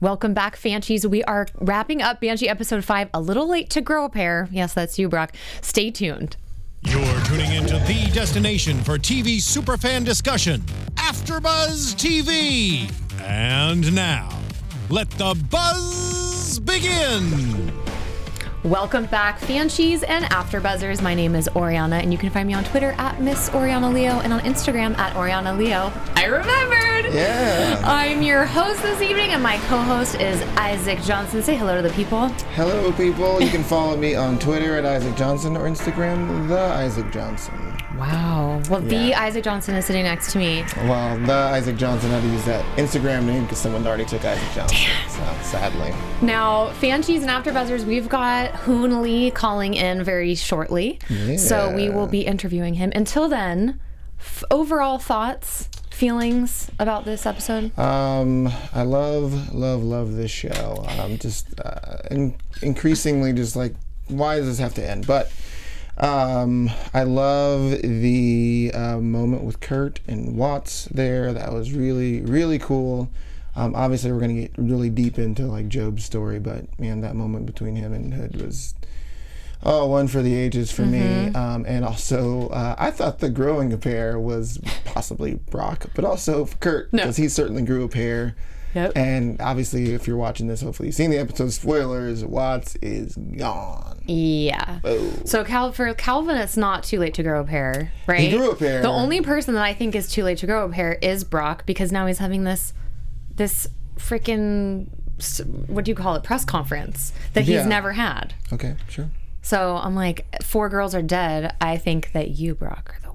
Welcome back, Fanshies. We are wrapping up Banshee episode five. A little late to grow a pair. Yes, that's you, Brock. Stay tuned. You're tuning into the destination for TV superfan discussion, AfterBuzz TV. And now, let the buzz begin. Welcome back, Fanshies and Afterbuzzers. My name is Oriana, and you can find me on Twitter at Miss Oriana Leo and on Instagram at Oriana Leo. I remembered. Yeah. I'm your host this evening, and my co-host is Isaac Johnson. Say hello to the people. Hello, people. You can follow me on Twitter at Isaac Johnson or Instagram, the Isaac Johnson. Wow. Well, the Isaac Johnson is sitting next to me. Well, the Isaac Johnson had to use that Instagram name because someone already took Isaac Johnson. So, sadly. Now, Fanshies and Afterbuzzers, we've got Hoon Lee calling in very shortly. So we will be interviewing him. Until then, f- overall thoughts, feelings about this episode? Um, I love, love, love this show. Um, just uh, in- increasingly, just like, why does this have to end? But um, I love the uh, moment with Kurt and Watts there. That was really, really cool. Um, obviously, we're gonna get really deep into like Job's story, but man, that moment between him and Hood was Oh, one for the ages for me. Um, and also, uh, I thought the growing a pair was possibly Brock, but also for Kurt, No. because he certainly grew a pair. Yep. And obviously, if you're watching this, hopefully you've seen the episode. Spoilers: Watts is gone. Yeah. So Cal for Calvin, it's not too late to grow a pair, right? He grew a pair. The only person that I think is too late to grow a pair is Brock because now he's having this, this freaking, what do you call it, press conference that he's Yeah. never had. Okay, sure. So I'm like, four girls are dead. I think that you, Brock, are the.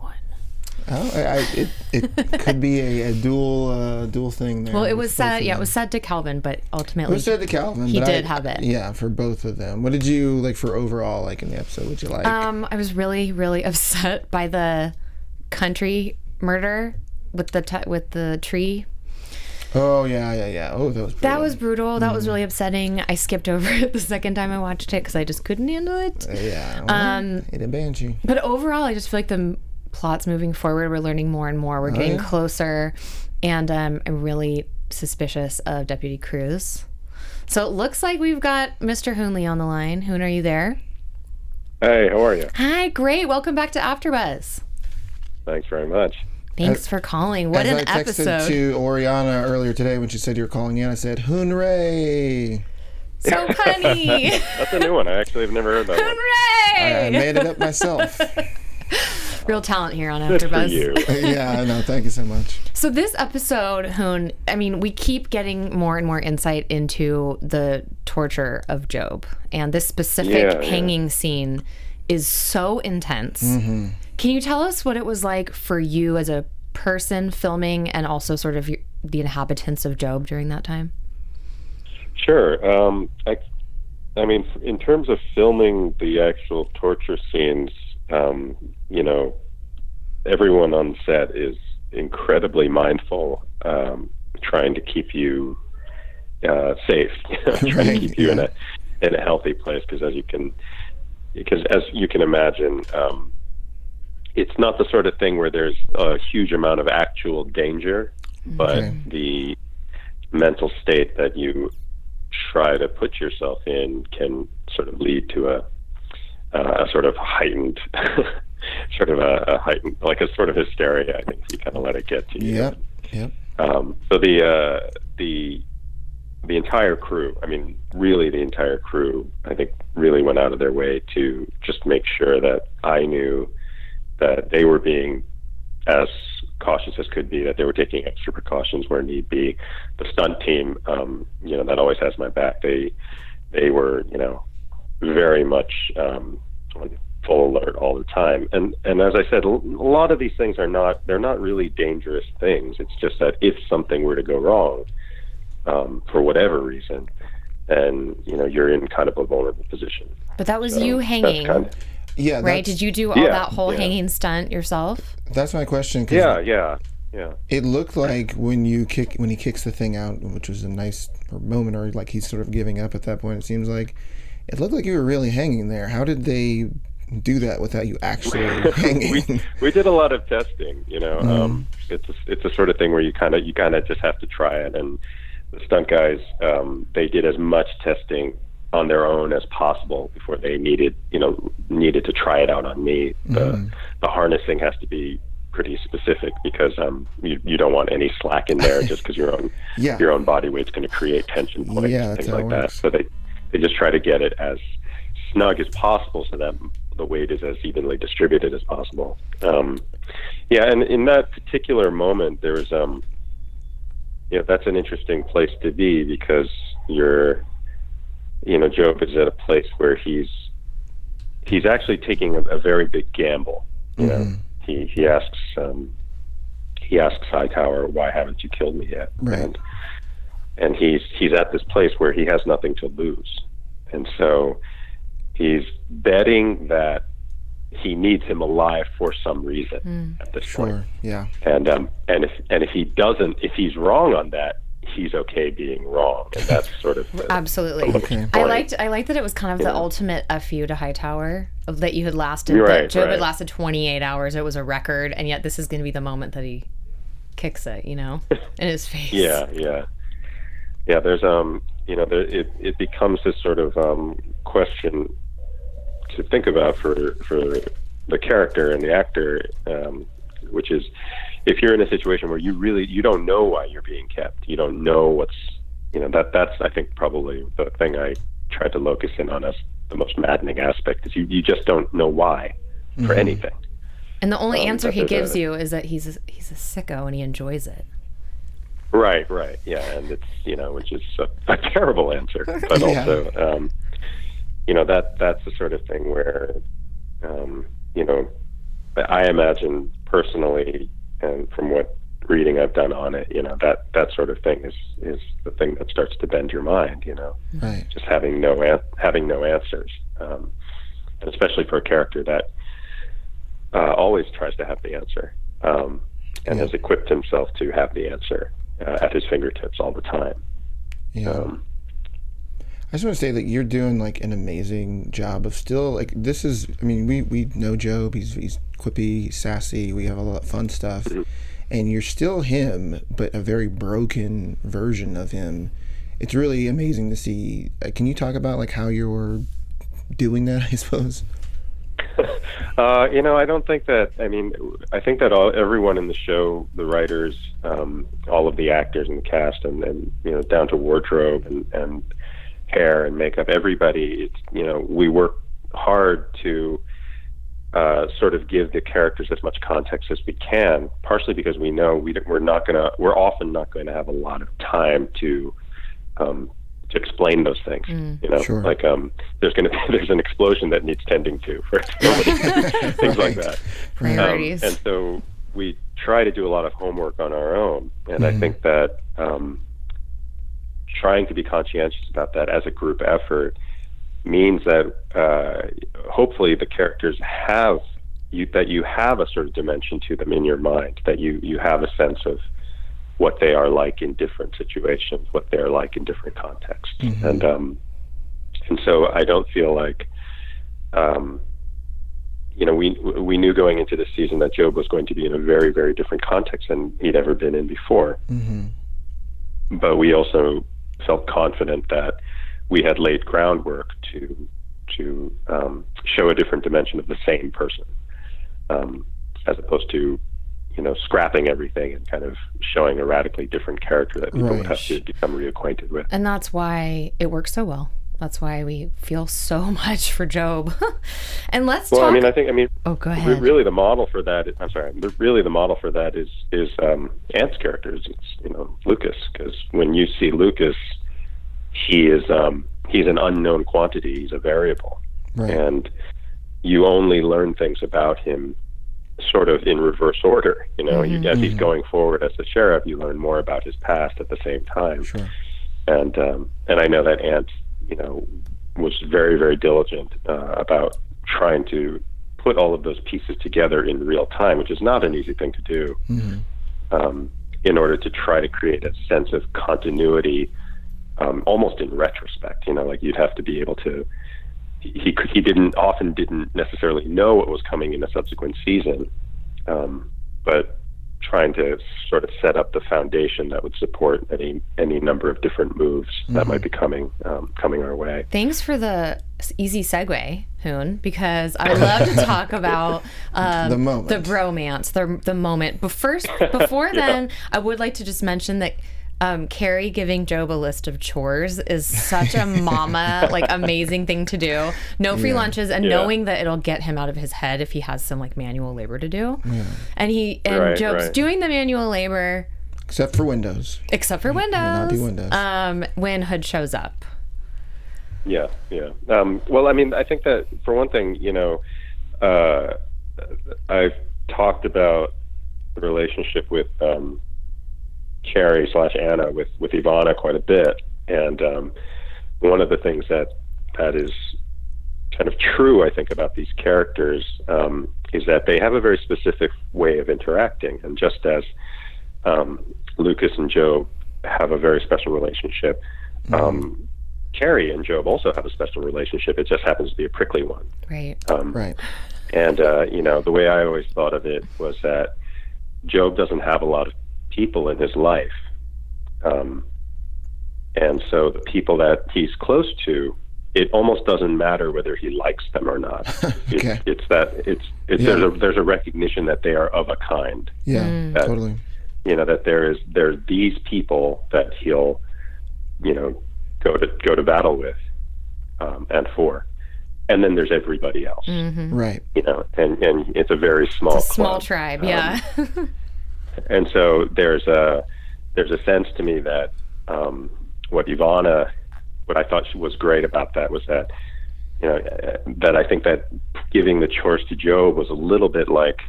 Oh, I, I, it, it could be a, a dual uh, dual thing there. Well, it was said, yeah, it was said to Calvin, but It ultimately, was said to Calvin. he did I- have it. Yeah, for both of them. What did you like for overall, like in the episode? Would you like? um, I was really, really upset by the country murder with the t- with the tree oh yeah, yeah, yeah. Oh, that was That brutal. was brutal. That was really upsetting. I skipped over it the second time I watched it because I just couldn't handle it. Yeah. Well, Um, it a banshee. But overall, I just feel like the plot's moving forward. We're learning more and more. We're getting Oh, yeah. closer, and um, I'm really suspicious of Deputy Cruz. So it looks like we've got Mr. Hoon Lee on the line. Hoon, are you there? Hey, how are you? Hi, great. Welcome back to AfterBuzz. Thanks very much. Thanks for calling. What As an I texted episode! to Oriana earlier today when she said you were calling in, I said, "Hoonray!" so funny. That's a new one. I actually have never heard that one. I made it up myself. Real talent here on Good for AfterBuzz. you. yeah, I know. Thank you so much. So this episode, Hoon, I mean, we keep getting more and more insight into the torture of Job, and this specific Yeah, yeah. hanging scene is so intense. Mm-hmm. Can you tell us what it was like for you as a person filming, and also sort of your, the inhabitants of Job during that time? Sure. Um, I, I mean, in terms of filming the actual torture scenes, um, you know, everyone on set is incredibly mindful, um, trying to keep you uh, safe, trying to keep you in a in a healthy place. Because as you can, because as you can imagine. Um, it's not the sort of thing where there's a huge amount of actual danger, but Okay. the mental state that you try to put yourself in can sort of lead to a, uh, a sort of heightened, sort of a, a heightened, like a sort of hysteria. I think you kind of let it get to you. Yeah. Yep. Um, so the uh, the the entire crew, I mean, really the entire crew, I think, really went out of their way to just make sure that I knew that they were being as cautious as could be, that they were taking extra precautions where need be. The stunt team, um, you know, that always has my back. They they were, you know, very much um, on full alert all the time. And and as I said, a lot of these things are not they're not really dangerous things. It's just that if something were to go wrong, um, for whatever reason, then you know you're in kind of a vulnerable position. But that was So you that's hanging, kind of- Yeah. right? Did you do all Yeah, that whole yeah. hanging stunt yourself? That's my question. 'cause yeah, yeah, yeah. It looked like when you kick when he kicks the thing out, which was a nice moment, or like he's sort of giving up at that point. It seems like it looked like you were really hanging there. How did they do that without you actually hanging? we we did a lot of testing. You know, Mm-hmm. um, it's a, it's a sort of thing where you kind of you kind of just have to try it, and the stunt guys um, they did as much testing on their own as possible before they needed you know needed to try it out on me. The the harnessing has to be pretty specific because um you, you don't want any slack in there just because your own Yeah. your own body weight's going to create tension points Yeah, and things like that. So they they just try to get it as snug as possible so that the weight is as evenly distributed as possible. Um, yeah, and in that particular moment, there was um, you know, that's an interesting place to be because you're, you know, Job is at a place where he's he's actually taking a, a very big gamble. You know, he he asks um, he asks Hightower, "Why haven't you killed me yet?" Right. And and he's he's at this place where he has nothing to lose, and so he's betting that he needs him alive for some reason at this point. Sure. Yeah. And um, and if and if he doesn't, if he's wrong on that, he's okay being wrong, and that's sort of the, Absolutely. Okay. I liked I liked that it was kind of the ultimate fu to Hightower of that you had lasted. You're that right, Job had lasted 28 hours. It was a record, and yet this is going to be the moment that he kicks it. You know, in his face. Yeah, yeah, yeah. There's um, you know, there, it it becomes this sort of um question to think about for for the character and the actor, um, which is if you're in a situation where you really you don't know why you're being kept, you don't know what's you know that that's I think probably the thing I tried to locus in on as the most maddening aspect is you you just don't know why for anything. And the only Um, answer he gives a- you is that he's a, he's a sicko and he enjoys it. Right, right, yeah, and it's you know, which is a, a terrible answer, but Yeah. also, um, you know, that that's the sort of thing where, um, you know, I imagine personally, and from what reading I've done on it, you know, that that sort of thing is is the thing that starts to bend your mind, you know, Right. just having no an- having no answers, um, and especially for a character that uh, always tries to have the answer um, and has equipped himself to have the answer uh, at his fingertips all the time. Yeah. Um, I just want to say that you're doing like an amazing job of still like this is. I mean, we we know Job. He's he's quippy, he's sassy. We have a lot of fun stuff, and you're still him, but a very broken version of him. It's really amazing to see. Uh, can you talk about like how you're doing that? I suppose. Uh, you know, I don't think that. I mean, I think that all everyone in the show, the writers, um, all of the actors and the cast, and, and you know, down to wardrobe and, and hair and makeup, everybody. It's you know, we work hard to uh, sort of give the characters as much context as we can. Partially because we know we, we're not gonna, we're often not going to have a lot of time to. Um, to explain those things, you know, Sure. like um, there's gonna there's an explosion that needs tending to, for things like that. Um, and so we try to do a lot of homework on our own. And I think that um, trying to be conscientious about that as a group effort means that uh, hopefully the characters have you, that you have a sort of dimension to them in your mind, that you, you have a sense of what they are like in different situations, what they're like in different contexts. And, um, and so I don't feel like, um, you know, we we knew going into the season that Job was going to be in a very very different context than he'd ever been in before. Mm-hmm. But we also felt confident that we had laid groundwork to to um, show a different dimension of the same person, um, as opposed to you know scrapping everything and kind of showing a radically different character that people would have to become reacquainted with. And that's why it works so well. That's why we feel so much for Job. and let's Well, talk. I mean, I think I mean oh, go ahead. Really, the model for that. I'm sorry. Really, the model for that is is um, Ant's characters. It's you know Lucas because when you see Lucas, he is um, he's an unknown quantity. He's a variable, Right. and you only learn things about him sort of in reverse order. You know, you, as he's going forward as the sheriff, you learn more about his past at the same time Sure. and um, and I know that Ant, you know, was very very diligent uh, about trying to put all of those pieces together in real time, which is not an easy thing to do. Um, in order to try to create a sense of continuity, um, almost in retrospect, you know, like you'd have to be able to. He he didn't often didn't necessarily know what was coming in a subsequent season, um, but trying to sort of set up the foundation that would support any any number of different moves that might be coming um, coming our way. Thanks for the easy segue, Hoon, because I love to talk about um, The moment. the bromance, the the moment. But first, before then, I would like to just mention that. Um, Carrie giving Job a list of chores is such a mama, like amazing thing to do. No free lunches, and Yeah. knowing that it'll get him out of his head if he has some like manual labor to do. Yeah. And he and Right, Job's right. doing the manual labor, Except for Windows. except for Windows. not do Windows. Um, when Hood shows up. Yeah, yeah. Um, well, I mean, I think that for one thing, you know, uh, I've talked about the relationship with um, Carrie slash Anna with with Ivana quite a bit, and um, one of the things that that is kind of true, I think, about these characters um, is that they have a very specific way of interacting, and just as um, Lucas and Job have a very special relationship. Um, Carrie and Job also have a special relationship. It just happens to be a prickly one. Right. Um, Right. And uh, you know, the way I always thought of it was that Job doesn't have a lot of people in his life, um, and so the people that he's close to, it almost doesn't matter whether he likes them or not. Okay. It's, it's that it's, it's Yeah. there's a there's a recognition that they are of a kind Yeah. Mm. That- Totally. you know that there is there are these people that he'll you know go to go to battle with um, and for and then there's everybody else Right. you know and and it's a very small Small club. tribe, Um, yeah. and so there's a there's a sense to me that um, what Ivana what I thought was great about that was that you know uh, that I think that giving the chores to Job was a little bit like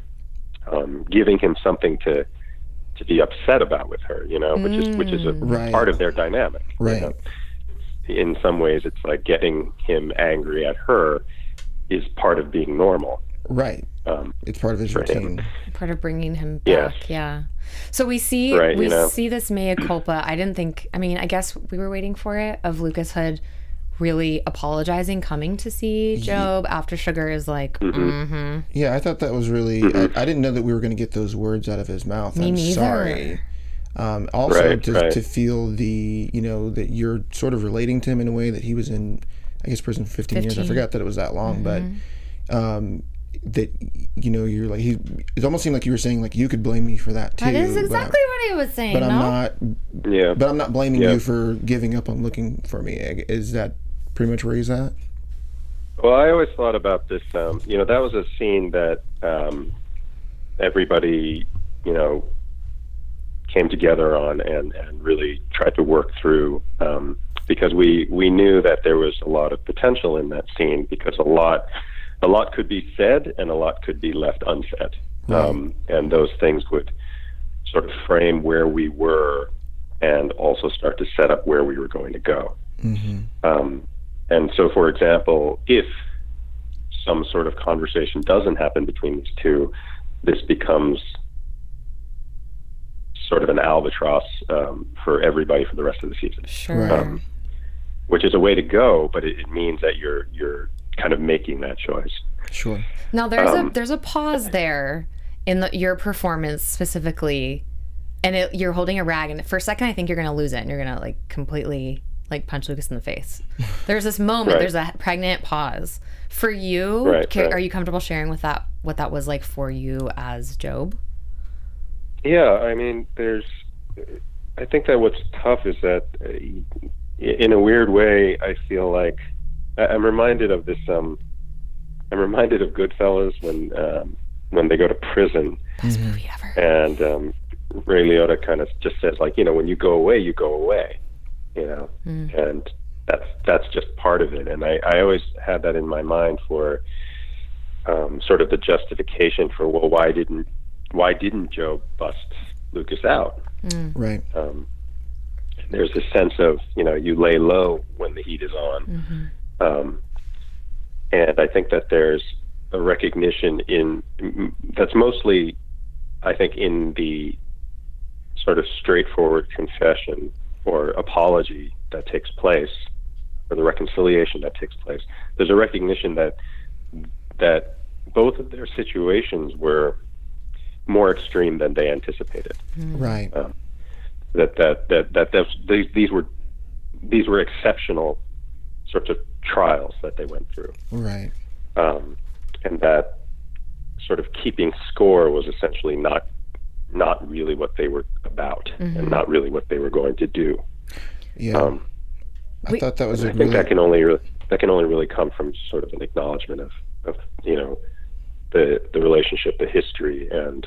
um, giving him something to to be upset about with her, you know, which is which is a Right. part of their dynamic. you Right. know. In some ways, it's like getting him angry at her is part of being normal. Right. Um, It's part of his For him. routine. Part of bringing him Yes. back, yeah. So we see Right, we you know. see this mea culpa. I didn't think. I mean, I guess we were waiting for it of Lucas Hood really apologizing, coming to see Job after Sugar is like, mm-hmm. Yeah, I thought that was really. Mm-hmm. I, I didn't know that we were going to get those words out of his mouth. Me I'm neither. sorry. Um, also, Right, to, right. to feel the, you know, that you're sort of relating to him in a way that he was in, I guess, prison for 15, years. I forgot that it was that long, Mm-hmm. but um, that, you know, you're like, he, it almost seemed like you were saying, like, you could blame me for that too. that is but I- exactly what he was saying. But I'm no? not. yeah, But I'm not blaming Yeah. you for giving up on looking for me. Is that pretty much where he's at? Well, I always thought about this. Um, you know, that was a scene that um, everybody, you know, came together on and, and really tried to work through um, because we we knew that there was a lot of potential in that scene because a lot a lot could be said and a lot could be left unsaid, um, and those things would sort of frame where we were and also start to set up where we were going to go. Um, and so, for example, if some sort of conversation doesn't happen between these two, this becomes sort of an albatross um, for everybody for the rest of the season, Sure. um, which is a way to go, but it, it means that you're you're kind of making that choice. Sure. Now there's Um, a there's a pause there in the, your performance specifically, and it, you're holding a rag, and for a second I think you're gonna lose it, and you're gonna like completely like punch Lucas in the face. There's this moment. Right. There's a pregnant pause for you. Right, ca- right. Are you comfortable sharing with that what that was like for you as Job? Yeah, I mean, there's. I think that what's tough is that, uh, in a weird way, I feel like I- I'm reminded of this. Um, I'm reminded of Goodfellas when um, when they go to prison, Best movie ever. and um, Ray Liotta kind of just says like, you know, when you go away, you go away, you know, and that's that's just part of it. And I, I always had that in my mind for um, sort of the justification for well, why didn't why didn't Job bust Lucas out? Right. Um, there's a sense of you know you lay low when the heat is on, um, and I think that there's a recognition in that's mostly, I think, in the sort of straightforward confession or apology that takes place, or the reconciliation that takes place. There's a recognition that that both of their situations were more extreme than they anticipated. Right. That that that that that's, these these were these were exceptional sorts of trials that they went through, Right. um, and that sort of keeping score was essentially not not really what they were about, and not really what they were going to do. Yeah. Um, I We- thought that was a I think really that can only re- that can only really come from sort of an acknowledgement of, of you know the the relationship, the history, and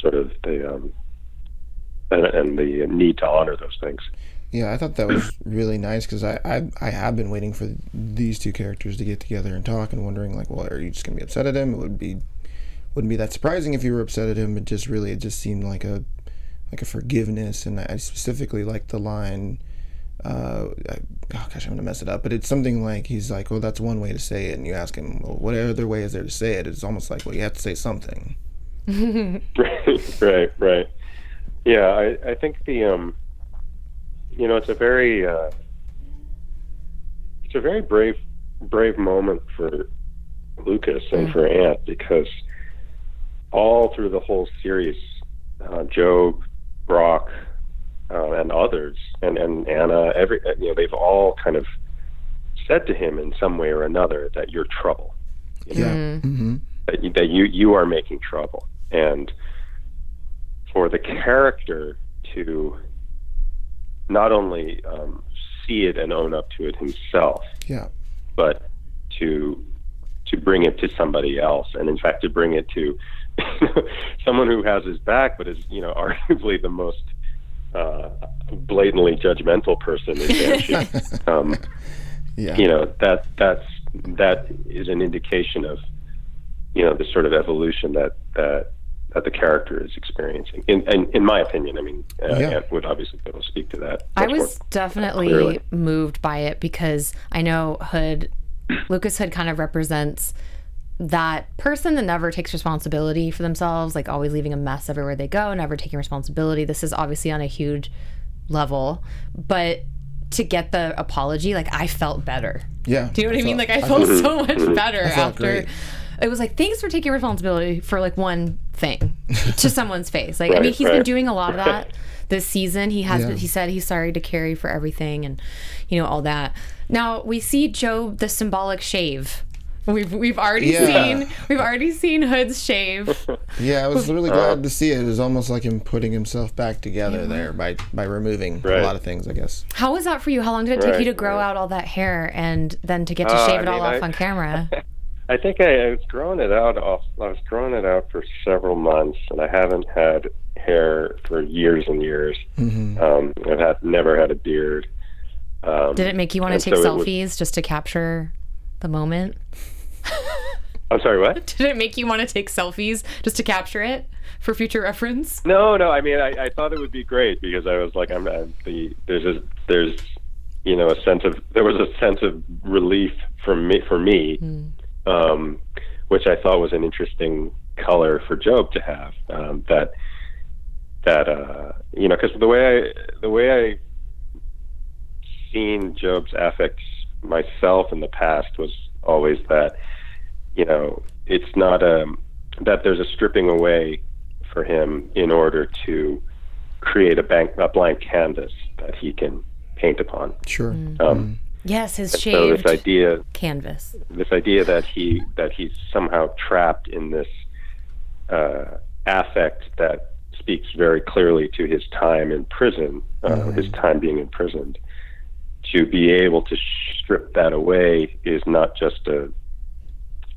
sort of the um, and, and the need to honor those things. Yeah, I thought that was really nice because I, I I have been waiting for these two characters to get together and talk and wondering like, well, are you just gonna be upset at him? It would be wouldn't be that surprising if you were upset at him. It just really it just seemed like a like a forgiveness, and I specifically like the line. Uh, I, oh gosh, I'm gonna mess it up, but it's something like he's like, "Oh, that's one way to say it," and you ask him, "Well, what other way is there to say it?" It's almost like, well, you have to say something. right, right, right. Yeah, I, I think the um, you know, it's a very uh, it's a very brave brave moment for Lucas and for Ant because all through the whole series, uh, Job, Brock, uh, and others, and and Anna, every you know, they've all kind of said to him in some way or another that you're trouble. Yeah. Mm-hmm. that you, that you you are making trouble, and for the character to not only um, see it and own up to it himself, Yeah. but to to bring it to somebody else, and in fact to bring it to someone who has his back, but is you know arguably the most uh, blatantly judgmental person in Banshee. um, Yeah. you know that that's that is an indication of you know the sort of evolution that that that the character is experiencing. In in, in my opinion, I mean, uh, Yeah. Ant would obviously be able to speak to that. I was more definitely clearly. moved by it because I know Hood, Lucas Hood kind of represents that person that never takes responsibility for themselves, like always leaving a mess everywhere they go, never taking responsibility. This is obviously on a huge level, but to get the apology, like I felt better. Yeah. Do you know what I mean? felt- Like I felt so much better felt after. great. It was like thanks for taking responsibility for like one thing to someone's face. Like I mean, Right, he's been doing a lot of that this season. He has. Yeah. He said he's sorry to Carrie for everything and you know all that. Now we see Job the symbolic shave. We've we've already Yeah. seen we've already seen Hood's shave. Yeah, I was really Uh, glad to see it. It was almost like him putting himself back together there by by removing Right. a lot of things, I guess. How was that for you? How long did it take you to grow right. out all that hair and then to get to Uh, shave I it all off I- on camera? I think I, I was growing it out. Off, I was growing it out for several months, and I haven't had hair for years and years. Mm-hmm. Um, I've had never had a beard. Um, Did it make you want to take so it was- selfies just to capture the moment? I'm sorry, what? Did it make you want to take selfies just to capture it for future reference? No, no. I mean, I, I thought it would be great because I was like, I'm, I'm the there's a there's you know a sense of there was a sense of relief from me for me, um, which I thought was an interesting color for Job to have. Um, that that uh, you know because the way I the way I seen Job's affects myself in the past was always that you know it's not a that there's a stripping away for him in order to create a, bank, a blank canvas that he can paint upon. Sure. Um, Yes, his so shaved this idea, canvas. this idea that he that he's somehow trapped in this uh, affect that speaks very clearly to his time in prison, uh, his time being imprisoned. To be able to strip that away is not just a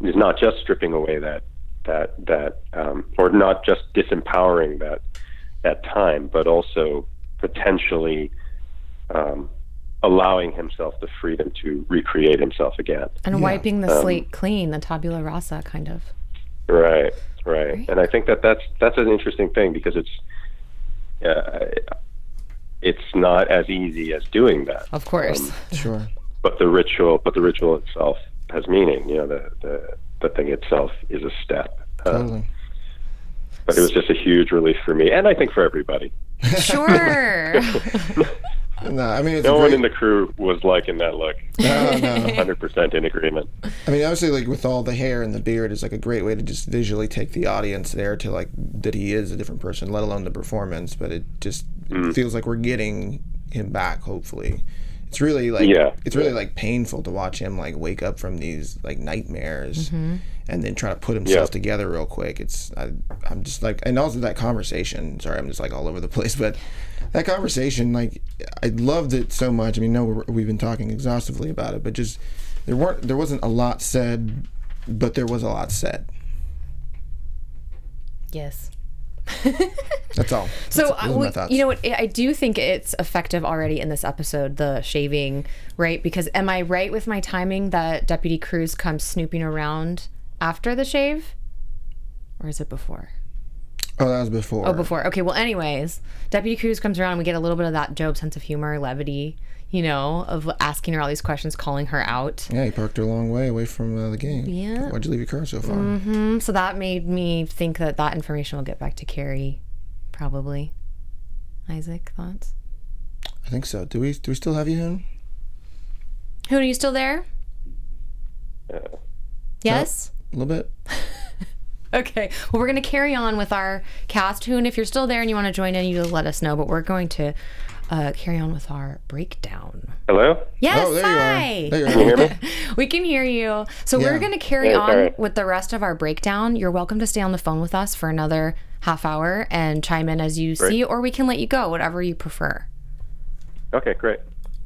is not just stripping away that that that um, or not just disempowering that that time, but also potentially um, allowing himself the freedom to recreate himself again. And wiping the Um, slate clean, the tabula rasa kind of. Right, right, and I think that that's that's an interesting thing because it's uh, it's not as easy as doing that. Of course. Um, Sure. but the ritual, but the ritual itself has meaning. You know, the the the thing itself is a step. Uh, Totally. but it was just a huge relief for me, and I think for everybody. sure. No, I mean it's No one great, in the crew was liking that look. no, no. 100% in agreement. I mean, obviously, like with all the hair and the beard, is like a great way to just visually take the audience there to like that he is a different person, let alone the performance. But it just Mm. feels like we're getting him back. Hopefully, it's really like Yeah. it's really like painful to watch him like wake up from these like nightmares mm-hmm. and then try to put himself Yeah. together real quick. It's I, I'm just like, and also that conversation. Sorry, I'm just like all over the place, but that conversation, like, I loved it so much. I mean, no, we're, we've been talking exhaustively about it, but just there weren't, there wasn't a lot said, but there was a lot said. Yes. That's all. So, That's- uh, are my well, you know what? I do think it's effective already in this episode, the shaving, right? Because am I right with my timing that Deputy Cruz comes snooping around after the shave? Or is it before? Oh, that was before. Oh, before. Okay, well, anyways, Deputy Cruz comes around and we get a little bit of that Job sense of humor, levity, you know, of asking her all these questions, calling her out. Yeah, he parked her a long way away from uh, the game. Yeah. Why'd you leave your car so far? Mm-hmm. So that made me think that that information will get back to Carrie, probably. Isaac, thoughts? I think so. Do we? Do we still have you, Hoon? Hoon, are you still there? Uh, Yes? A little bit. Okay. Well, we're going to carry on with our cast. Hoon, if you're still there and you want to join in, you let us know. But we're going to uh, carry on with our breakdown. hello? Yes, oh, there hi. you are. There you Can are. hear me? We can hear you. So Yeah. we're going to carry Yeah, on alright. with the rest of our breakdown. You're welcome to stay on the phone with us for another half hour and chime in as you see, or we can let you go, whatever you prefer. Okay, great.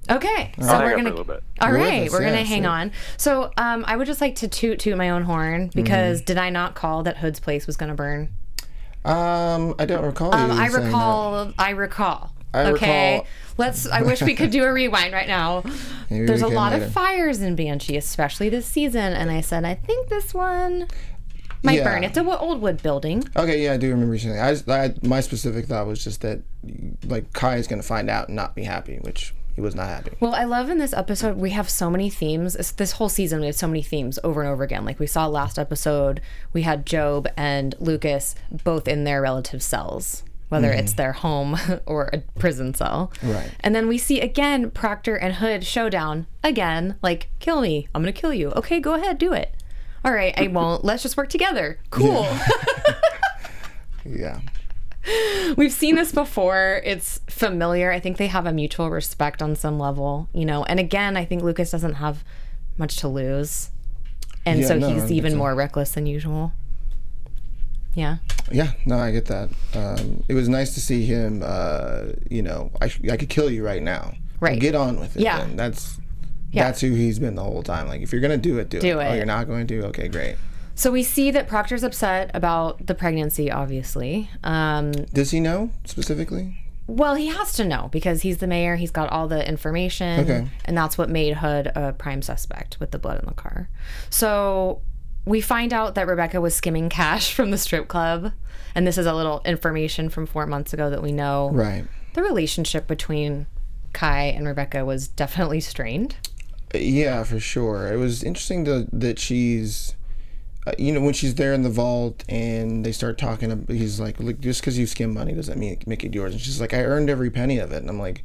Okay. So I'll hang we're gonna a little bit. All You're with right, us, we're yeah, gonna hang sure. on. So um, I would just like to toot toot my own horn because did I not call that Hood's place was gonna burn? Um, I don't recall you Um, I saying that. recall. I recall. I okay. recall- Let's. I wish we could do a rewind right now. Maybe There's a lot later. of fires in Banshee, especially this season, and I said I think this one might Yeah. burn. It's a old wood building. Okay, yeah, I do remember you saying. that. I, just, I my specific thought was just that, like Kai is going to find out and not be happy, which he was not happy. Well, I love in this episode we have so many themes. This- This whole season we have so many themes over and over again. Like we saw last episode, we had Job and Lucas both in their relative cells, whether it's mm-hmm. their home or a prison cell. Right. And then we see again Proctor and Hood showdown again. Like, kill me. I'm gonna kill you. Okay, go ahead, do it. All right, I won't. Let's just work together. Cool. Yeah. We've seen this before. It's familiar. I think they have a mutual respect on some level, you know. And again, I think Lucas doesn't have much to lose. And Yeah, so no, he's even more reckless than usual. Yeah. Yeah, no, I get that. Um, it was nice to see him. Uh, you know, I, sh- I could kill you right now. Right. Get on with it. Yeah. then. That's Yeah. that's who he's been the whole time. Like, if you're gonna do it, do, Do it. Oh, it. you're not going to? Okay, great. So we see that Proctor's upset about the pregnancy, obviously. Um, Does he know specifically? well, he has to know because he's the mayor. He's got all the information. Okay. And that's what made Hood a prime suspect with the blood in the car. So we find out that Rebecca was skimming cash from the strip club. And this is a little information from four months ago that we know. Right. The relationship between Kai and Rebecca was definitely strained. Yeah, for sure. It was interesting to, that she's, uh, you know, when she's there in the vault and they start talking, he's like, "Look, just because you skim money doesn't mean make it yours." And she's like, "I earned every penny of it." And I'm like,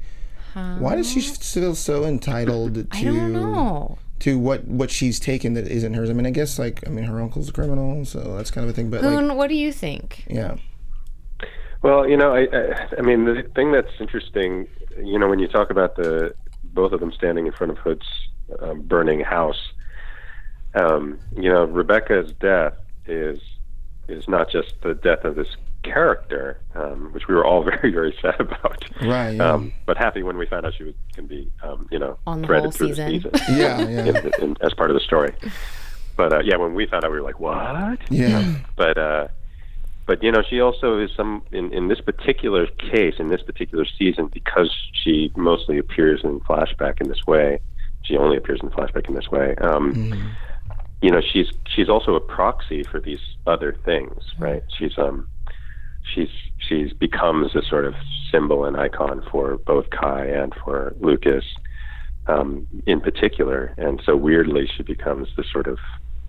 why does she feel so entitled to I don't know. To what what she's taken that isn't hers? I mean, I guess like I mean, her uncle's a criminal, so that's kind of a thing. But like, what do you think? yeah, Well, you know, I, I, I mean, the thing that's interesting, you know, when you talk about the both of them standing in front of Hood's um, burning house, um, you know, Rebecca's death is is not just the death of this character, um, which we were all very, very sad about. right, yeah, Um, but happy when we found out she was going to be, um, you know, On the threaded whole through season. the season yeah, yeah, in, in, as part of the story. But uh, yeah, when we found out, we were like, "What?" yeah, but uh but you know she also is some in in this particular case in this particular season because she mostly appears in flashback in this way she only appears in flashback in this way um you know she's she's also a proxy for these other things right she's um she's she's becomes a sort of symbol and icon for both Kai and for Lucas um, in particular and so weirdly she becomes the sort of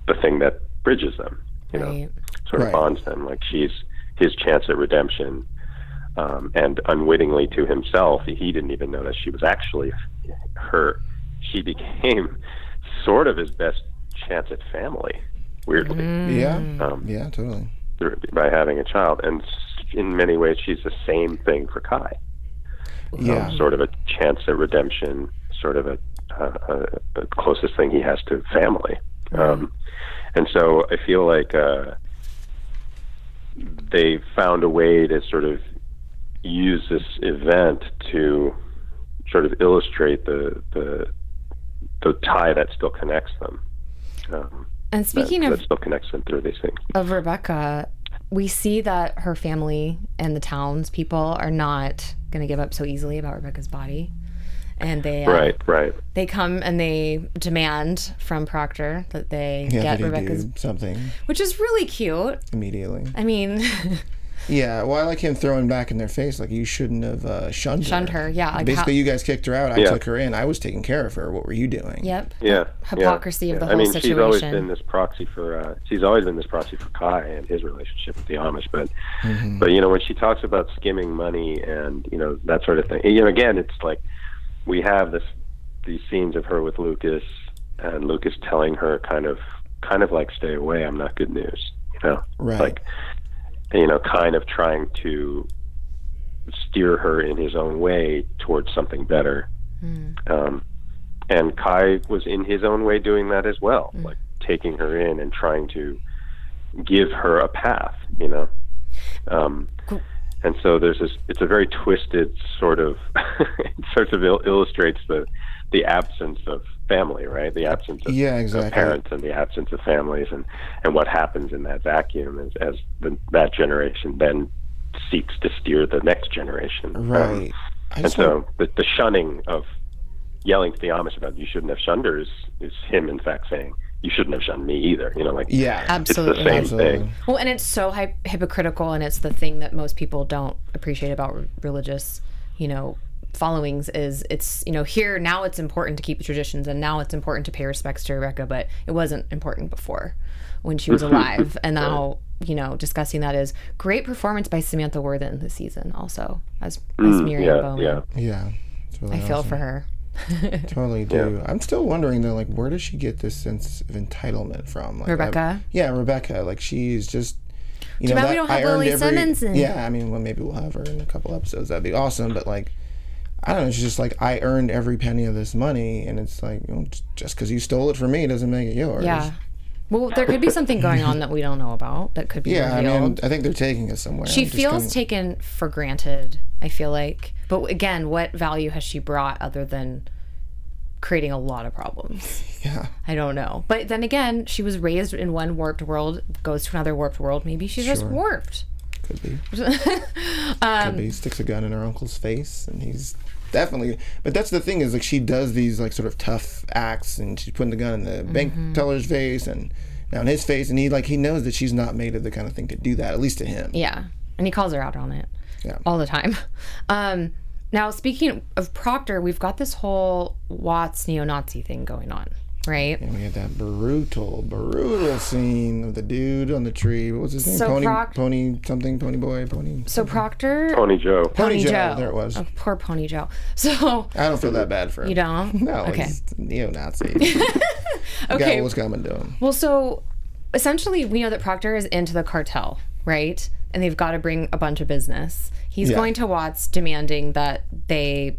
the thing that bridges them you know Right. sort of Right. bonds them. Like she's his chance at redemption, um, and unwittingly to himself, he didn't even know that she was actually her. She became sort of his best chance at family, weirdly, Yeah. Um, yeah, totally. through- by having a child. And s- in many ways, she's the same thing for Kai. Yeah. Um, sort of a chance at redemption, sort of a, uh, a, a closest thing he has to family. Um, and so I feel like uh, they found a way to sort of use this event to sort of illustrate the the, the tie that still connects them. Um, And speaking that, of that still connects them through these things. of Rebecca, we see that her family and the townspeople are not going to give up so easily about Rebecca's body. And they uh, Right, right. they come and they demand from Proctor that they Yeah, get that Rebecca's, do something which is really cute. immediately. I mean, Yeah, well, I like him throwing back in their face like you shouldn't have uh, shunned, shunned her. Yeah, like Basically, how, you guys kicked her out. I Yeah. took her in. I was taking care of her. What were you doing? yep. Yeah. Hypocrisy yeah, of the yeah. whole I mean, she's always been this proxy for. Uh, she's always been this proxy for Kai and his relationship with the Amish. But, Mm-hmm. but you know, when she talks about skimming money and you know that sort of thing, you know, again, it's like we have this these scenes of her with Lucas and Lucas telling her kind of kind of like stay away. I'm not good news. You know, Right. like you know, kind of trying to steer her in his own way towards something better. Um, and Kai was in his own way doing that as well, like taking her in and trying to give her a path, you know. Um, and so there's this. It's a very twisted sort of. it sort of il- illustrates the the absence of family, right? The absence of, Yeah, of exactly. parents and the absence of families, and and what happens in that vacuum as as the, that generation then seeks to steer the next generation. Um, Right. I and just want- so the, the shunning of yelling to the Amish about you shouldn't have shunned her is, is him in fact saying you shouldn't have shunned me either. You know, like yeah, Absolutely. it's the same absolutely. thing. Well, and it's so hy- hypocritical, and it's the thing that most people don't appreciate about re- religious, you know, followings is it's you know here now it's important to keep the traditions, and now it's important to pay respects to Rebecca, but it wasn't important before when she was alive, and now you know discussing that is great performance by Samantha Worthen this season also as as Miriam Mm, yeah, Bowman. yeah. Yeah, it's really I feel for her. Totally do. I'm still wondering though, like, where does she get this sense of entitlement from? Like, Rebecca? I- yeah, Rebecca. Like, she's just. You know, bad we don't have I earned Lili every, Simmons in. Yeah, I mean, well, maybe we'll have her in a couple episodes. That'd be awesome. But like, I don't know. It's just like I earned every penny of this money, and it's like, you know, just because you stole it from me doesn't make it yours. Yeah. Well, there could be something going on that we don't know about that could be Yeah, I revealed. mean, I think they're taking us somewhere. she feels kinda- taken for granted i feel like but again what value has she brought other than creating a lot of problems yeah. i don't know but then again she was raised in one warped world goes to another warped world maybe she's just warped Could be. Um, Could be. Sticks a gun in her uncle's face, and he's definitely. But that's the thing is like she does these like sort of tough acts, and she's putting the gun in the Mm-hmm. bank teller's face, and now in his face, and he like he knows that she's not made of the kind of thing to do that, at least to him. yeah and he calls her out on it Yeah. all the time um now speaking of proctor we've got this whole watts neo-nazi thing going on right And we had that brutal, brutal scene of the dude on the tree. What was his name? So Pony, Proc- Pony something, Pony Boy, Pony. so proctor Pony Joe. Pony Joe. There it was. Oh, poor pony joe so I don't feel that bad for him. you don't No, okay neo-Nazi. the guy okay was coming to him. Well, so essentially, we know that Proctor is into the cartel, right? And they've got to bring a bunch of business. He's Yeah. going to Watts demanding that they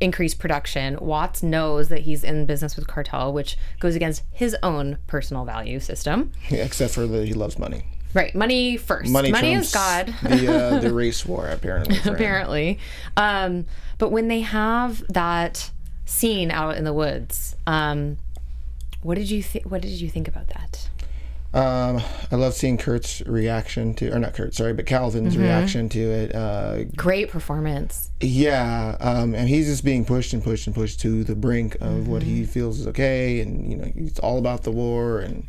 increase production. Watts knows that he's in business with cartel, which goes against his own personal value system. Yeah, except for that he loves money. Right, money first. Money, money is God. the uh, the race war apparently. apparently. Um, but when they have that scene out in the woods, um, what did you think? What did you think about that? Um, I love seeing Kurt's reaction to, or not Kurt, sorry, but Calvin's Mm-hmm. reaction to it. Uh, Great performance. yeah, um, and he's just being pushed and pushed and pushed to the brink of what Mm-hmm. he feels is okay, and you know it's all about the war, and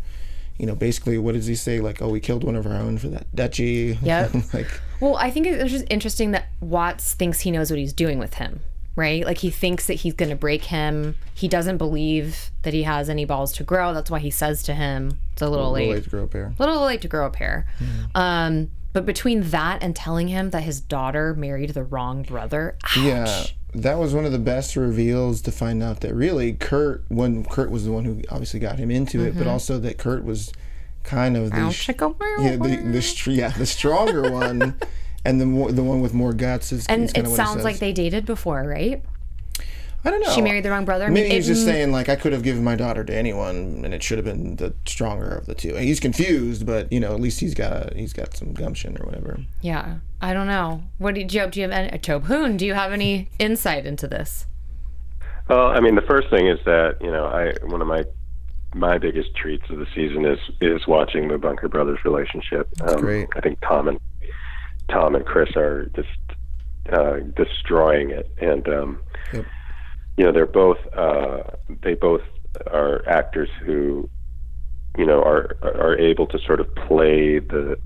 you know basically what does he say? Like, oh, we killed one of our own for that duchy. Yeah. like, Well, I think it's just interesting that Watts thinks he knows what he's doing with him, right? Like he thinks that he's going to break him. He doesn't believe that he has any balls to grow. That's why he says to him, "It's a little way late, to grow up here. little late to grow a pair." Um, But between that and telling him that his daughter married the wrong brother, ouch. Yeah, that was one of the best reveals to find out that really Kurt, when Kurt was the one who obviously got him into it, Mm-hmm. but also that Kurt was kind of the sh- yeah the the, yeah, the stronger one, and the more, the one with more guts is. And is it kinda what he sounds like they dated before, right? I don't know. She married the wrong brother. I Maybe he's it- just saying like I could have given my daughter to anyone, and it should have been the stronger of the two. He's confused, but you know at least he's got a he's got some gumption or whatever. Yeah, I don't know. What did Job? Do you have any, Job Hoon? Do you have any insight into this? Well, I mean, the first thing is that you know, I one of my my biggest treats of the season is is watching the Bunker brothers relationship. Um, great. I think Tom and Tom and Chris are just uh, destroying it, and um, Yep. you know, they're both uh, they both are actors who you know are are able to sort of play the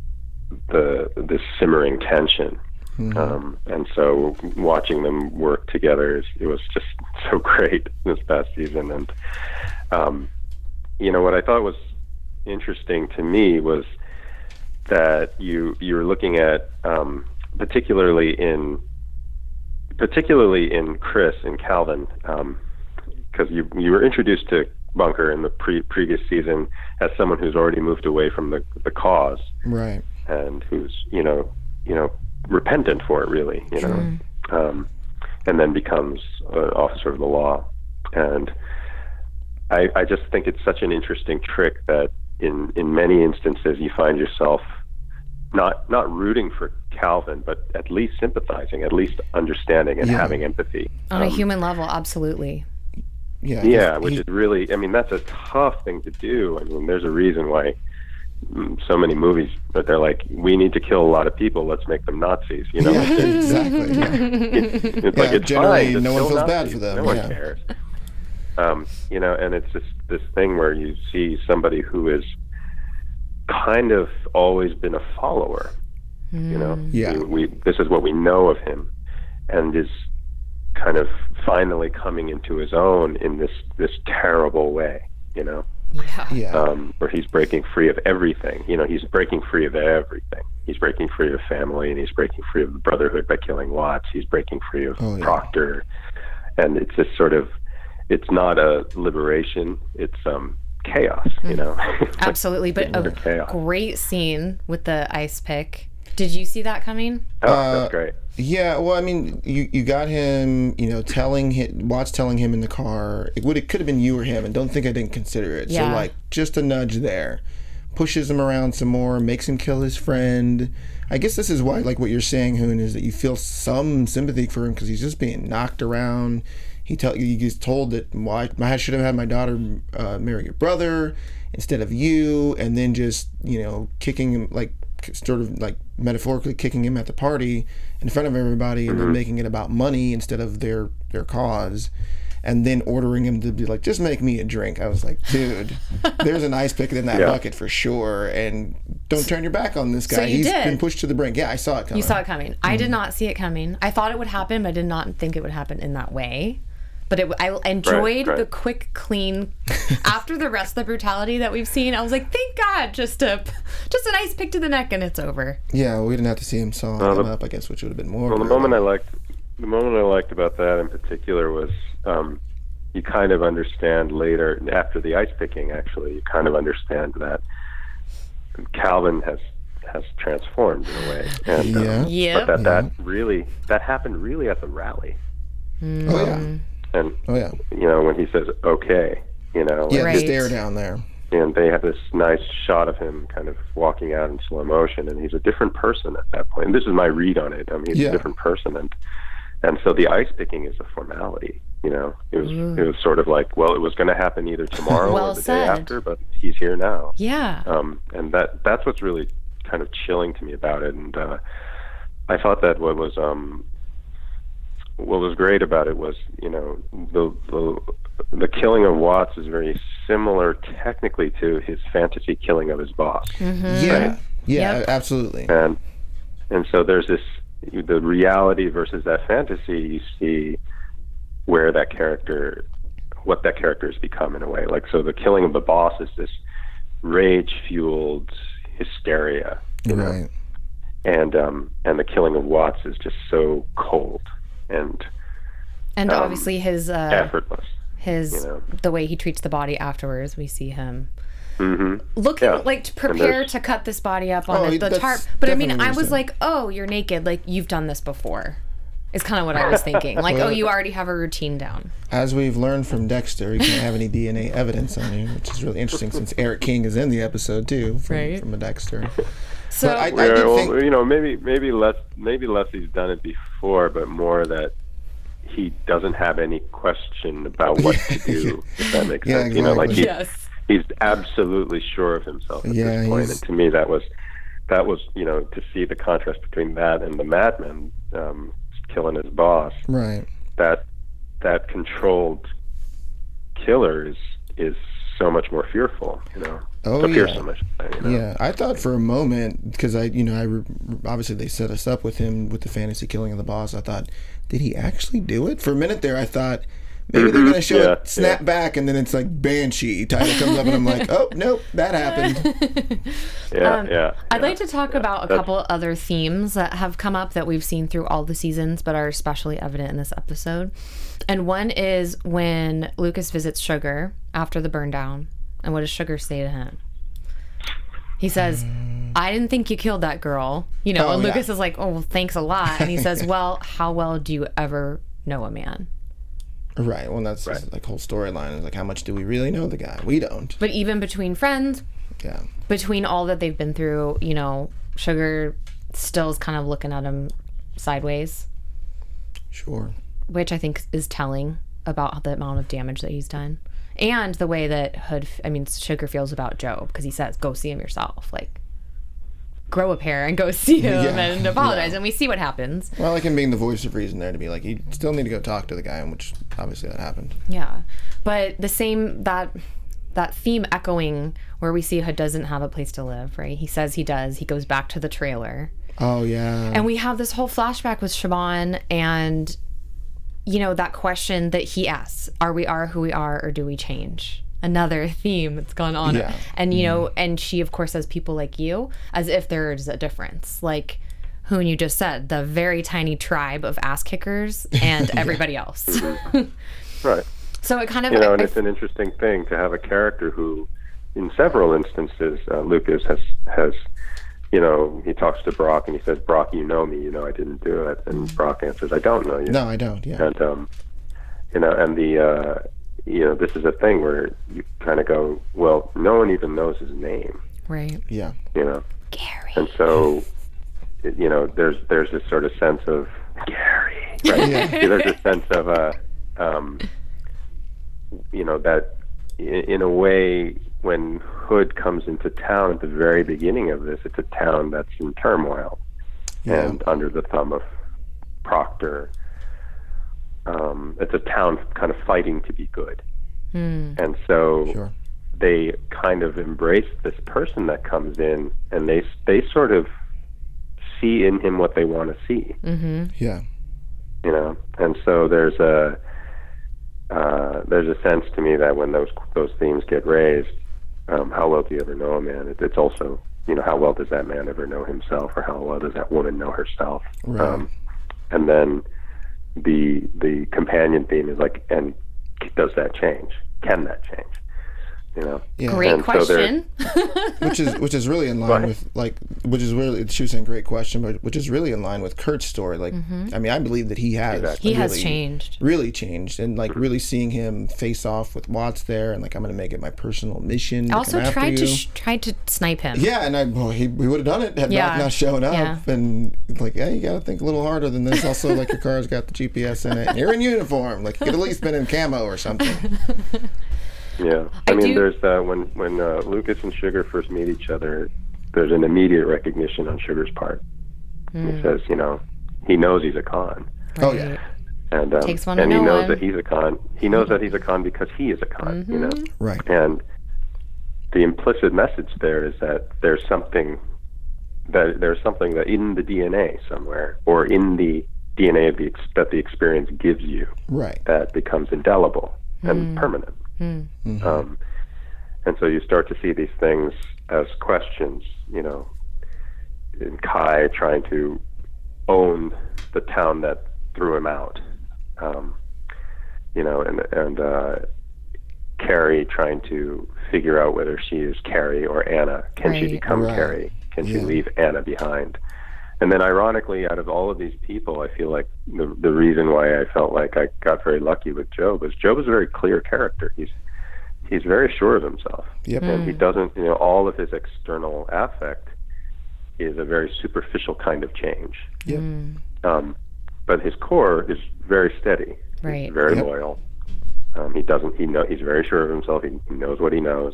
the the simmering tension um, and so watching them work together is, it was just so great this past season. And um, you know what I thought was interesting to me was that you you're looking at um, particularly in particularly in Chris and Calvin because you you were introduced to Bunker in the pre- previous season as someone who's already moved away from the the cause. Right. and who's you know you know repentant for it really you know. Um, and then becomes an officer of the law. And I, I just think it's such an interesting trick that in in many instances you find yourself not not rooting for Calvin but at least sympathizing at least understanding and Yeah. having empathy On a human level, absolutely. Yeah. yeah, which he's- is really, I mean, that's a tough thing to do. I mean, there's a reason why mm, so many movies, but they're like, we need to kill a lot of people. Let's make them Nazis. You know, yeah, it's, exactly. Yeah. it's like it's generally, fine no one kill feels bad for them, No one yeah. cares. Um, you know, and it's just this thing where you see somebody who is kind of always been a follower. You know, Yeah. we, we this is what we know of him, and is kind of finally coming into his own in this this terrible way. You know, Yeah. Yeah. um, where he's breaking free of everything. You know, he's breaking free of everything. He's breaking free of family, and he's breaking free of the Brotherhood by killing Watts. He's breaking free of Oh, yeah. Proctor, and it's this sort of, it's not a liberation. It's um chaos. You know, It's like Absolutely. But a chaos. great scene with the ice pick. Did you see that coming? Oh, Uh, that's great. Yeah, well, I mean, you you got him, you know, telling him, Watts telling him in the car. It would it could have been you or him, and don't think I didn't consider it. Yeah. So like, just a nudge there, pushes him around some more, makes him kill his friend. I guess this is why, like what you're saying, Hoon, is that you feel some sympathy for him because he's just being knocked around. He tell he gets told that why I should have had my daughter uh, marry your brother instead of you, and then just you know kicking him like sort of like metaphorically kicking him at the party in front of everybody and then making it about money instead of their their cause and then ordering him to be like just make me a drink i was like dude there's an ice pick in that Yeah. bucket for sure and don't turn your back on this guy So you He's did. been pushed to the brink yeah i saw it coming You saw it coming. I Mm-hmm. did not see it coming. I thought it would happen, but I did not think it would happen in that way. But it, I enjoyed right. the quick, clean. after the rest of the brutality that we've seen, I was like, "Thank God!" Just a, just a nice pick to the neck, and it's over. yeah well, we didn't have to see him sawing Well, him the- up i guess which would have been more Well, the moment I liked, the moment I liked about that in particular was um, you kind of understand later after the ice picking. Actually, you kind of understand that Calvin has has transformed in a way, and um, Yeah. Yep. but that that really that happened really at the rally, oh yeah and oh yeah you know when he says okay, you know, yeah Right. just air down there and they have this nice shot of him kind of walking out in slow motion and he's a different person at that point. point and this is my read on it i mean he's Yeah. a different person and and so the ice picking is a formality you know it was it was sort of like well it was going to happen either tomorrow Well or the said. day after but he's here now Yeah. um and that that's what's really kind of chilling to me about it and uh i thought that what was um what was great about it was you know the the the killing of Watts is very similar technically to his fantasy killing of his boss. Yeah. Yeah Yep. absolutely. And and so there's this the reality versus that fantasy you see where that character what that character has become in a way. Like so the killing of the boss is this rage fueled hysteria. You know? right. And um, and the killing of Watts is just so cold and And Um, obviously his uh, effortless. his you know. the way he treats the body afterwards. We see him hmm looking Yeah. like to prepare to cut this body up on Oh, the, the tarp. But I mean, I was like, oh, you're naked. Like you've done this before. Is kind of what I was thinking. Like, oh, you already have a routine down. As we've learned from Dexter, you can't have any DNA evidence on you, which is really interesting since Erik King is in the episode too from, Right. from a Dexter. So But I, I Yeah, well, think, you know, maybe maybe less maybe less he's done it before, but more that he doesn't have any question about what to do. if that makes Yeah, sense, you know, like he, yes, he's absolutely sure of himself at Yeah, this point. And to me, that was that was you know to see the contrast between that and the madman um, killing his boss. right. That that controlled killer is is so much more fearful. You know, Oh, yeah. fearsome. I you know? Yeah, I thought for a moment because I, you know, I re- obviously they set us up with him with the fantasy killing of the boss. I thought, did he actually do it? For a minute there, I thought maybe they're gonna show Mm-hmm. Yeah, it snap yeah. back, and then it's like Banshee title comes up, and I'm like, oh nope, that happened. Yeah, Um, yeah. I'd yeah. like to talk about a That's- couple other themes that have come up that we've seen through all the seasons, but are especially evident in this episode. And one is when Lucas visits Sugar after the burn down. And what does Sugar say to him? He says, I didn't think you killed that girl. You know, Oh, and yeah. Lucas is like, Oh, well, thanks a lot. And he says, Well, how well do you ever know a man? right. Well, that's Right. like whole storyline is like, how much do we really know the guy? We don't. But even between friends, Yeah. between all that they've been through, you know, Sugar still is kind of looking at him sideways. Sure. Which I think is telling about the amount of damage that he's done, and the way that Hood, I mean, Sugar feels about Joe because he says, "Go see him yourself." Like, grow a pair and go see him Yeah, and apologize, yeah. and we see what happens. Well, I like him being the voice of reason there to be like, you still need to go talk to the guy, which obviously that happened. Yeah, but the same that that theme echoing where we see Hood doesn't have a place to live. Right? He says he does. He goes back to the trailer. Oh yeah. And we have this whole flashback with Siobhan and you know that question that he asks, are we are who we are or do we change? Another theme that's gone on. Yeah. And you know, and she of course says people like you as if there's a difference. Like who you just said, the very tiny tribe of ass kickers and everybody else. right. so it kind of you know, and I- it's an interesting thing to have a character who, in several instances, uh, Lucas has has, you know, he talks to Brock and he says, "Brock, you know me, you know I didn't do it," and Brock answers, "I don't know you." no, I don't. Yeah. And um, you know, and the uh, you know, this is a thing where you kind of go, "Well, no one even knows his name," right. Yeah. you know, Gary. and so, you know, there's there's this sort of sense of Gary, right? Yeah. there's a sense of uh, um, you know that in, in a way when Hood comes into town at the very beginning of this, it's a town that's in turmoil Yeah. and under the thumb of Proctor. Um, it's a town kind of fighting to be good, and so Sure. they kind of embrace this person that comes in, and they they sort of see in him what they want to see Yeah. you know and so there's a uh, there's a sense to me that when those those themes get raised um, how well do you ever know a man? It, it's also you know how well does that man ever know himself or how well does that woman know herself? Right. and then the the companion theme is like and does that change? Can that change you know Yeah. Great And so question. which is which is really in line Right. with like which is really she was saying great question, but which is really in line with Kurt's story. Like, mm-hmm. I mean, I believe that he has Exactly. he has really- changed. really changed, and like really seeing him face off with Watts there, and like I'm gonna make it my personal mission. To Also come after tried to sh- tried to snipe him. yeah, and I well, he, he would have done it had Yeah. Brock not shown up. Yeah. And like, yeah, you gotta think a little harder than this. Also, like your car's got the GPS in it. And you're in uniform. Like you could at least been in camo or something. Yeah, I, I mean, do- there's uh, when when uh, Lucas and Sugar first meet each other, there's an immediate recognition on Sugar's part. Hmm. He says, you know, he knows he's a con, Oh yeah. and um, Takes one and he know knows one. that he's a con. He knows that he's a con because he is a con. You know, Mm-hmm. Right. and the implicit message there is that there's something that there's something that in the DNA somewhere, or in the DNA of the ex- that the experience gives you, Right. that becomes indelible Hmm. and permanent. Um, and so you start to see these things as questions. You know, in Kai trying to own the town that threw him out. Um, you know, and and uh, Carrie trying to figure out whether she is Carrie or Anna. Can she become Right. Carrie? Can she leave Anna behind? And then, ironically, out of all of these people, I feel like the the reason why I felt like I got very lucky with Job was Job is a very clear character. He's he's very sure of himself, Yep. and he doesn't. You know, all of his external affect is a very superficial kind of change. Yep. Um, but his core is very steady. Right. He's very Yep. loyal. Um, he doesn't. He know. He's very sure of himself. He, he knows what he knows.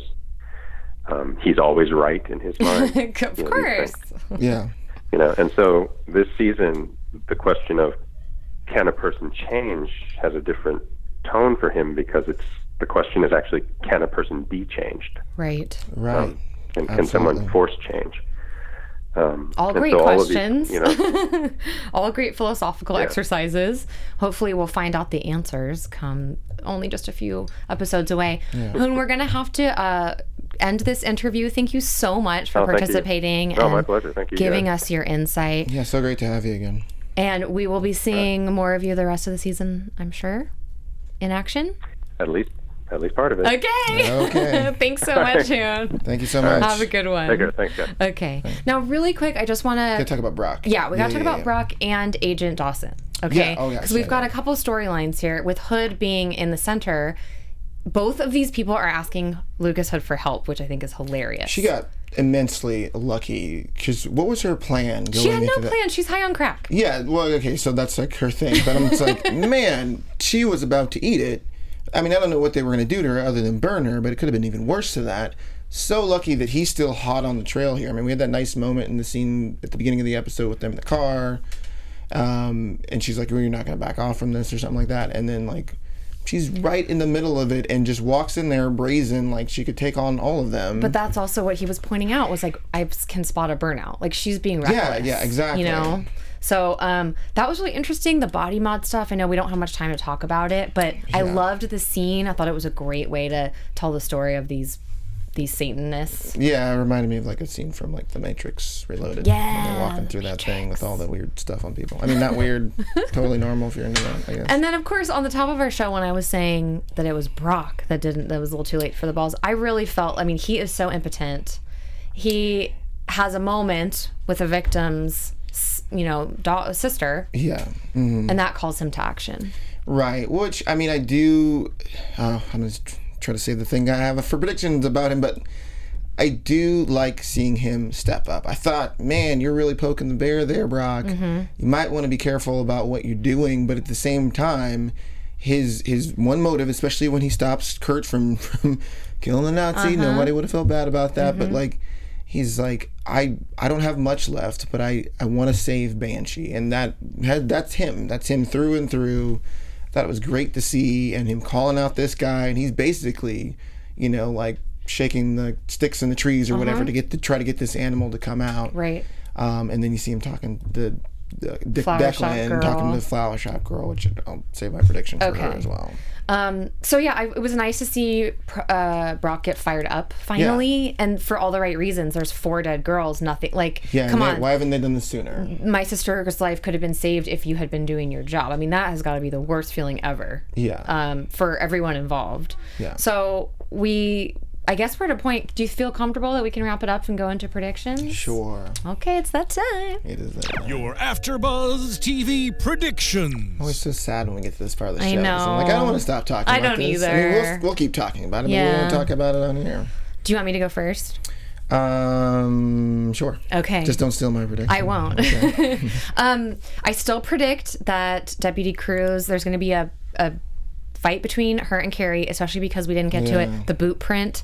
Um, he's always right in his mind. of you know, course. Yeah. You know, and so this season, the question of can a person change has a different tone for him because it's the question is actually can a person be changed? Right. Right. Um, and can someone force change? Um, All great so all of these, questions. you know, All great philosophical Yeah. exercises. Hopefully, we'll find out the answers come only just a few episodes away. And we're going to have to uh, end this interview. Thank you so much for Oh, thank you. participating Oh, and my pleasure. Thank you, giving guys. us your insight. Yeah. So great to have you again. And we will be seeing more of you the rest of the season, I'm sure, in action. at least at least part of it. Okay. Okay. Thanks so much, Sean. Thank you so much. Have a good one. Take care. Thanks, guys. Okay. Now, really quick, I just want Gotta talk about Brock. Yeah, we got to talk yeah, about yeah. Brock and Agent Dawson. Okay. Yeah, oh, yeah, Because we've yeah, got yeah. a couple storylines here with Hood being in the center. Both of these people are asking Lucas Hood for help, which I think is hilarious. She got immensely lucky because what was her plan going She had no into that? plan. She's high on crack. Yeah, well, okay, so that's like her thing. But I'm just like, man, she was about to eat it. I mean, I don't know what they were going to do to her other than burn her, but it could have been even worse to that. So lucky that he's still hot on the trail here. I mean, we had that nice moment in the scene at the beginning of the episode with them in the car. Um, and she's like, well, you're not going to back off from this or something like that. And then, like, she's right in the middle of it and just walks in there brazen, like she could take on all of them. But that's also what he was pointing out was like I can spot a burnout. Like she's being reckless. yeah, yeah, exactly. You know. So um, that was really interesting. The body mod stuff. I know we don't have much time to talk about it, but I loved the scene. I thought it was a great way to tell the story of these these Satanists. Yeah, it reminded me of like a scene from like The Matrix Reloaded. When Yeah, they're walking through that thing with all the weird stuff on people. I mean, not weird, totally normal if you're into that, I guess. And then, of course, on the top of our show, when I was saying that it was Brock that didn't, that was a little too late for the balls, I really felt. I mean, he is so impotent. He has a moment with a victim's, you know, da- sister, yeah. mhm. and that calls him to action. Right. Which, I mean, I do. Uh, I'm to try to say the thing I have for predictions about him, but I do like seeing him step up. I thought, man, you're really poking the bear there, Brock. Mm-hmm. You might want to be careful about what you're doing, but at the same time, his his one motive, especially when he stops Kurt from, from killing the Nazi, uh-huh. nobody would have felt bad about that. But mm-hmm. like, he's like, I I don't have much left, but I I want to save Banshee, and that had that's him. That's him through and through. Thought it was great to see, and him calling out this guy, and he's basically, you know, like shaking the sticks in the trees or whatever to get to try to get this animal to come out. Right. Um, and then you see him talking the. Dick Flower Declan talking to the flower shop girl, which I'll save my prediction for her as well. Um, so yeah, I, it was nice to see uh, Brock get fired up finally, and for all the right reasons. There's four dead girls. Nothing like, Yeah, come they- on. why haven't they done this sooner? my sister's life could have been saved if you had been doing your job. I mean, that has got to be the worst feeling ever. Yeah. Um, for everyone involved. Yeah. So we, I guess we're at a point. Do you feel comfortable that we can wrap it up and go into predictions? Sure, Okay, it's that time. it is. That. Your AfterBuzz TV predictions. Always so sad when we get to this part of the I show. 'cause I'm like, I don't want to stop talking I about don't this. I mean, either. we'll, we'll keep talking about it, but we won't talk about it on here. Do you want me to go first? Um, sure. Okay. Just don't steal my prediction. I won't. um, I still predict that Deputy Cruz, there's going to be a, a fight between her and Carrie, especially because we didn't get to Yeah. it. The boot print.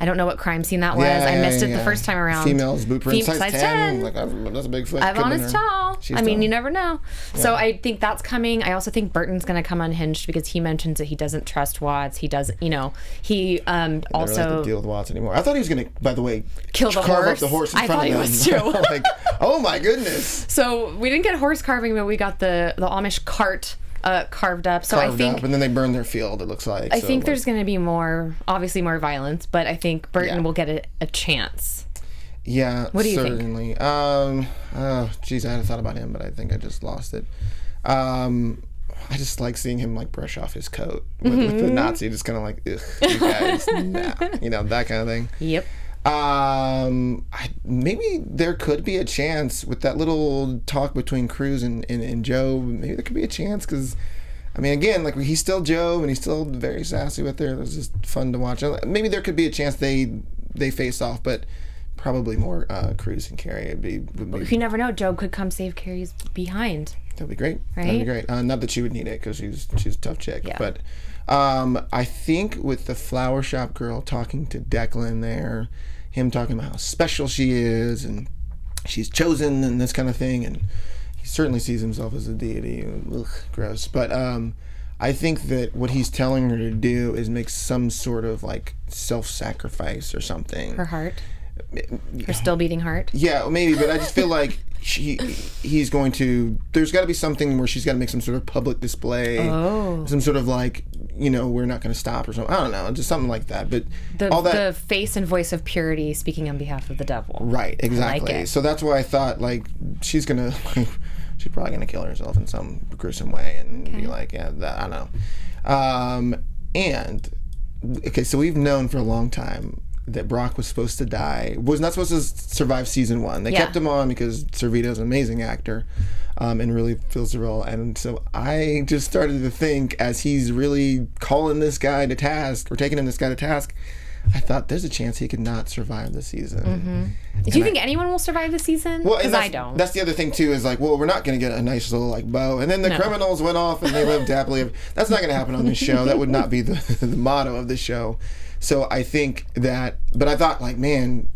I don't know what crime scene that was. Yeah, I yeah, missed it yeah. the first time around. Females boot print Fem- size, 10. Like I've, that's a big foot. I've Could've been honest her. tall. She's I mean, tall. you never know. So I think that's coming. I also think Burton's going to come unhinged because he mentions that he doesn't trust Watts. He doesn't, you know, he um, I never have also to deal with Watts anymore. I thought he was gonna, by the way, Kill the carve horse? up the horse in I front thought of he him. was too. like, oh my goodness. So we didn't get horse carving, but we got the the Amish cart uh, carved up. So Carved I think up, and then they burn their field. It looks like. I so, think like- there's going to be more, obviously more violence, but I think Burton Yeah. will get a, a chance. Yeah, What do you think? certainly. Um, oh, geez, I had a thought about him, but I think I just lost it. Um, I just like seeing him like brush off his coat with, with the Mm-hmm. Nazi, just kind of like, ugh, you guys, nah, you know that kind of thing. Yep. Um, I, maybe there could be a chance with that little talk between Cruz and, and, and Joe. Maybe there could be a chance because, I mean, again, like he's still Joe and he's still very sassy with her. It was just fun to watch. Maybe there could be a chance they they face off, but probably more uh, Cruz and Carrie. It'd be, would be You never know. Joe could come save Carrie's behind. That'd be great. Right? That'd be great. Uh, not that she would need it because she's she's a tough chick. Yeah. But um, I think with the flower shop girl talking to Declan there, him talking about how special she is and she's chosen and this kind of thing, and he certainly sees himself as a deity. Ugh, gross. But um, I think that what he's telling her to do is make some sort of like self-sacrifice or something. Her heart. Her still beating heart. Yeah, maybe, but I just feel like she he's going to there's got to be something where she's got to make some sort of public display. Oh. Some sort of like, you know, we're not going to stop or something. I don't know, just something like that. But The, all that the face and voice of purity speaking on behalf of the devil. right, exactly. it. so that's why I thought like she's going to she's probably going to kill herself in some gruesome way and be like, yeah, that, I don't know. Um and okay, so we've known for a long time that Brock was supposed to die, was not supposed to survive season one. They Yeah. kept him on because Servitto's an amazing actor um, and really fills the role. And so I just started to think as he's really calling this guy to task or taking him this guy to task, I thought there's a chance he could not survive the season. Do you think anyone will survive the season? Well, Because I don't. That's the other thing too. Is like, well, we're not going to get a nice little like bow, and then the No. criminals went off and they lived happily. ever- That's not going to happen on this show. That would not be the, the motto of the show. So I think that, but I thought like, man,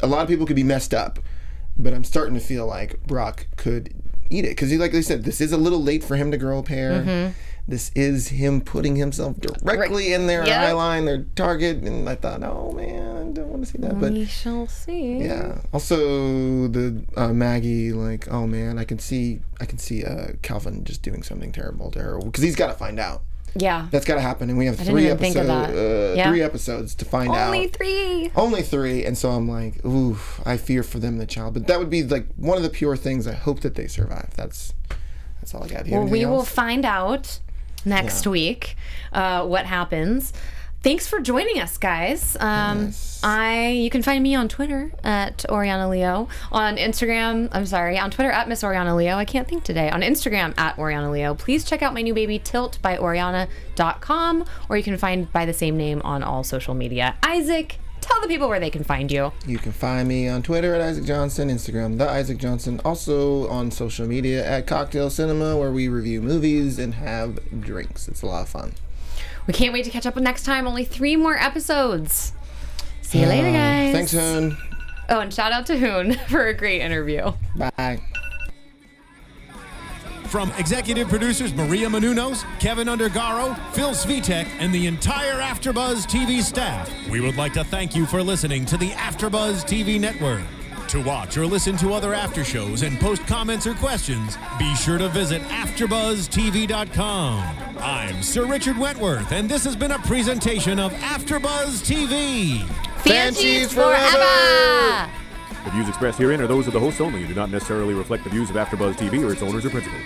a lot of people could be messed up, but I'm starting to feel like Brock could eat it because he, like I said, this is a little late for him to grow a pair. Mm-hmm. This is him putting himself directly in their eye line, their target, and I thought, oh man, I don't want to see that. But we shall see. yeah. Also, the uh, Maggie, like, oh man, I can see, I can see uh, Calvin just doing something terrible to her because he's got to find out. Yeah. That's got to happen, and we have three even think of episodes. Uh, Yeah. Three episodes to find out. Only three. Only three, and so I'm like, ooh, I fear for them, the child. But that would be like one of the pure things. I hope that they survive. That's that's all I got. Do you have Well, we anything will find out next Yeah. week uh, what happens. Thanks for joining us, guys. Um, Yes. I you can find me on Twitter at Oriana Leo, on Instagram. I'm sorry, on Twitter at Miss Oriana Leo. I can't think today. On Instagram at Oriana Leo. Please check out my new baby Tilt by Oriana.com, or you can find by the same name on all social media. Isaac, tell the people where they can find you. You can find me on Twitter at Isaac Johnson, Instagram the Isaac Johnson, also on social media at Cocktail Cinema, where we review movies and have drinks. It's a lot of fun. We can't wait to catch up with next time. Only three more episodes. See you later, Uh, guys. Thanks, Hoon. Oh, and shout out to Hoon for a great interview. Bye. From executive producers Maria Menounos, Kevin Undergaro, Phil Svitek, and the entire AfterBuzz TV staff, we would like to thank you for listening to the AfterBuzz TV network. To watch or listen to other after shows and post comments or questions, be sure to visit AfterBuzzTV.com. I'm Sir Richard Wentworth, and this has been a presentation of AfterBuzz TV. Fancies forever! The views expressed herein are those of the hosts only and do not necessarily reflect the views of AfterBuzz TV or its owners or principals.